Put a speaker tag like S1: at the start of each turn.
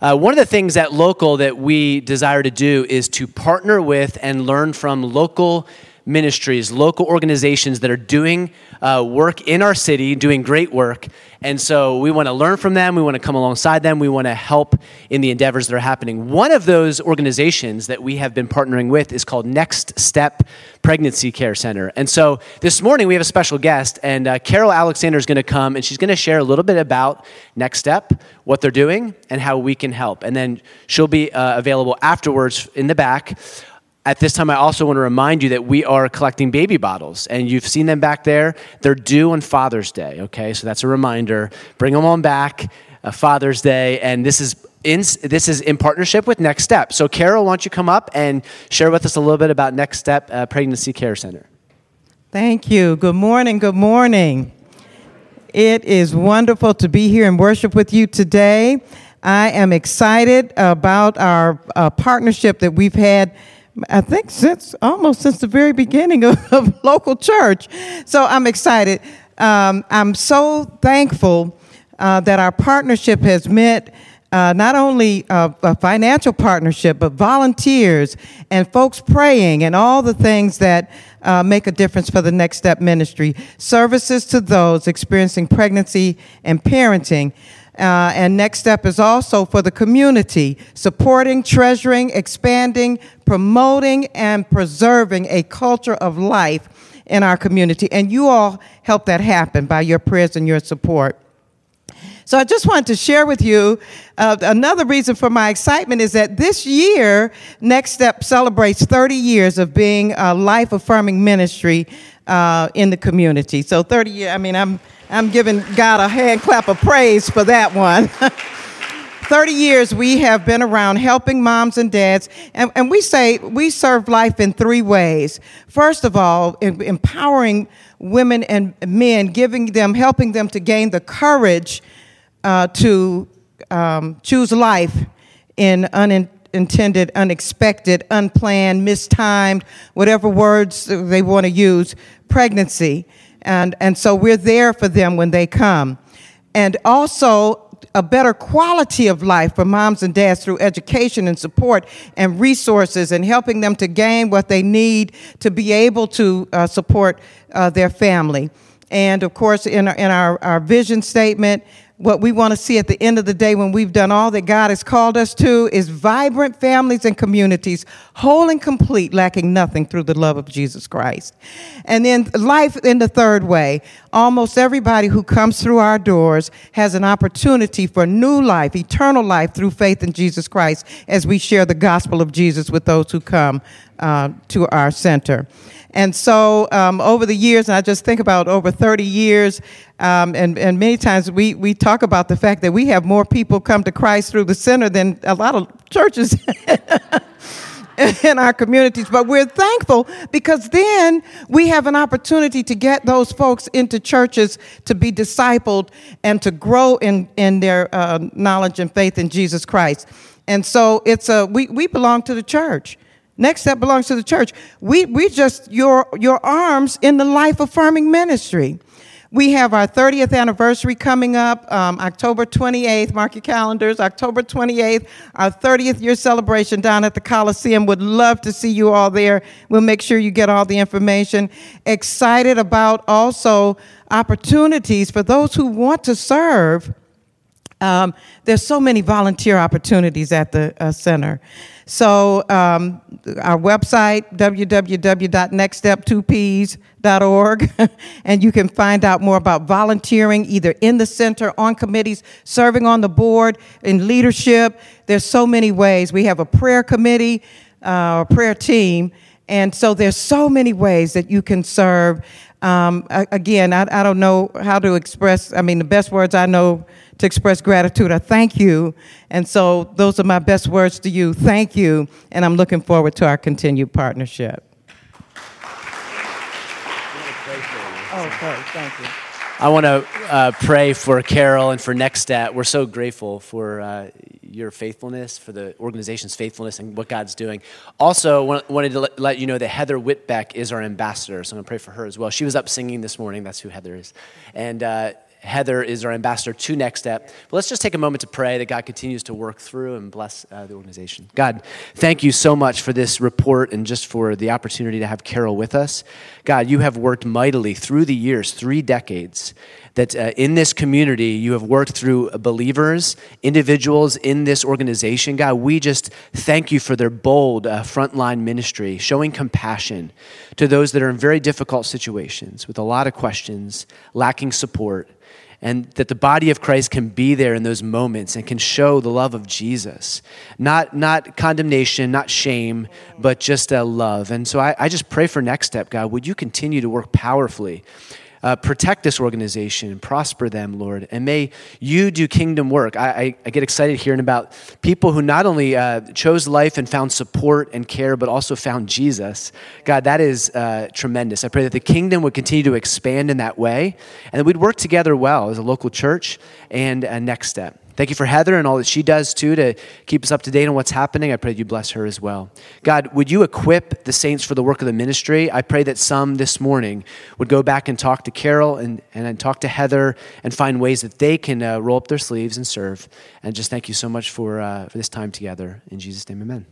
S1: Uh, one of the things at local that we desire to do is to partner with and learn from local ministries, local organizations that are doing uh, work in our city, doing great work. And so we want to learn from them. We want to come alongside them. We want to help in the endeavors that are happening. One of those organizations that we have been partnering with is called Next Stepp Pregnancy Care Center. And so this morning we have a special guest, and uh, Carole Alexander is going to come and she's going to share a little bit about Next Stepp, what they're doing, and how we can help. And then she'll be uh, available afterwards in the back at this time, I also want to remind you that we are collecting baby bottles, and you've seen them back there. They're due on Father's Day, okay? So that's a reminder. Bring them on back, uh, Father's Day, and this is in, this is in partnership with Next Stepp. So, Carole, why don't you come up and share with us a little bit about Next Stepp uh, Pregnancy Care Center?
S2: Thank you. Good morning. Good morning. It is wonderful to be here and worship with you today. I am excited about our uh, partnership that we've had I think since almost since the very beginning of, of local church. So I'm excited. Um, I'm so thankful uh, that our partnership has meant Uh, not only a, a financial partnership, but volunteers and folks praying and all the things that uh, make a difference for the Next Stepp Ministry. Services to those experiencing pregnancy and parenting. Uh, and Next Stepp is also for the community, supporting, treasuring, expanding, promoting, and preserving a culture of life in our community. And you all help that happen by your prayers and your support. So I just wanted to share with you uh, another reason for my excitement is that this year, Next Stepp celebrates 30 years of being a life affirming ministry uh, in the community. So 30 years, I mean, I'm I'm giving God a hand clap of praise for that one. 30 years we have been around helping moms and dads, and, and we say we serve life in three ways. First of all, empowering women and men, giving them, helping them to gain the courage uh, to um, choose life in unintended, unexpected, unplanned, mistimed, whatever words they want to use, pregnancy. And, and so we're there for them when they come. And also, a better quality of life for moms and dads through education and support and resources and helping them to gain what they need to be able to uh, support uh, their family. And of course, in our, in our, our vision statement, what we want to see at the end of the day when we've done all that God has called us to is vibrant families and communities, whole and complete, lacking nothing through the love of Jesus Christ. And then life in the third way. Almost everybody who comes through our doors has an opportunity for new life, eternal life through faith in Jesus Christ as we share the gospel of Jesus with those who come uh, to our center. And so um, over the years, and I just think about over 30 years, um, and, and many times we, we talk about the fact that we have more people come to Christ through the center than a lot of churches in our communities. But we're thankful because then we have an opportunity to get those folks into churches to be discipled and to grow in, in their uh, knowledge and faith in Jesus Christ. And so it's a, we, we belong to the church. Next Stepp belongs to the church. We, we just your, your arms in the life affirming ministry. We have our 30th anniversary coming up, um, October 28th. Mark your calendars, October 28th, our 30th year celebration down at the Coliseum. Would love to see you all there. We'll make sure you get all the information. Excited about also opportunities for those who want to serve. Um, there's so many volunteer opportunities at the uh, center. So um, our website, www.nextstep2ps.org, and you can find out more about volunteering either in the center, on committees, serving on the board, in leadership. There's so many ways. We have a prayer committee, uh, a prayer team, and so there's so many ways that you can serve. Um, again, I, I don't know how to express, I mean, the best words I know to express gratitude. I thank you. And so those are my best words to you. Thank you. And I'm looking forward to our continued partnership.
S1: Okay, thank you. I want to uh, pray for Carole and for Next Stepp. We're so grateful for uh, your faithfulness, for the organization's faithfulness, and what God's doing. Also, wanted to let you know that Heather Whitbeck is our ambassador, so I'm going to pray for her as well. She was up singing this morning. That's who Heather is. And uh, Heather is our ambassador to Next Stepp. But let's just take a moment to pray that God continues to work through and bless uh, the organization. God, thank you so much for this report and just for the opportunity to have Carole with us. God, you have worked mightily through the years, three decades, that uh, in this community you have worked through believers, individuals in this organization. God, we just thank you for their bold uh, frontline ministry, showing compassion to those that are in very difficult situations with a lot of questions, lacking support and that the body of Christ can be there in those moments and can show the love of Jesus. Not, not condemnation, not shame, but just a love. And so I, I just pray for Next Stepp, God. Would you continue to work powerfully uh, protect this organization and prosper them, Lord. And may you do kingdom work. I, I, I get excited hearing about people who not only uh, chose life and found support and care, but also found Jesus. God, that is uh, tremendous. I pray that the kingdom would continue to expand in that way and that we'd work together well as a local church and a Next Stepp. Thank you for Heather and all that she does too to keep us up to date on what's happening. I pray that you bless her as well. God, would you equip the saints for the work of the ministry? I pray that some this morning would go back and talk to Carole and, and talk to Heather and find ways that they can uh, roll up their sleeves and serve. And just thank you so much for, uh, for this time together. In Jesus' name, amen.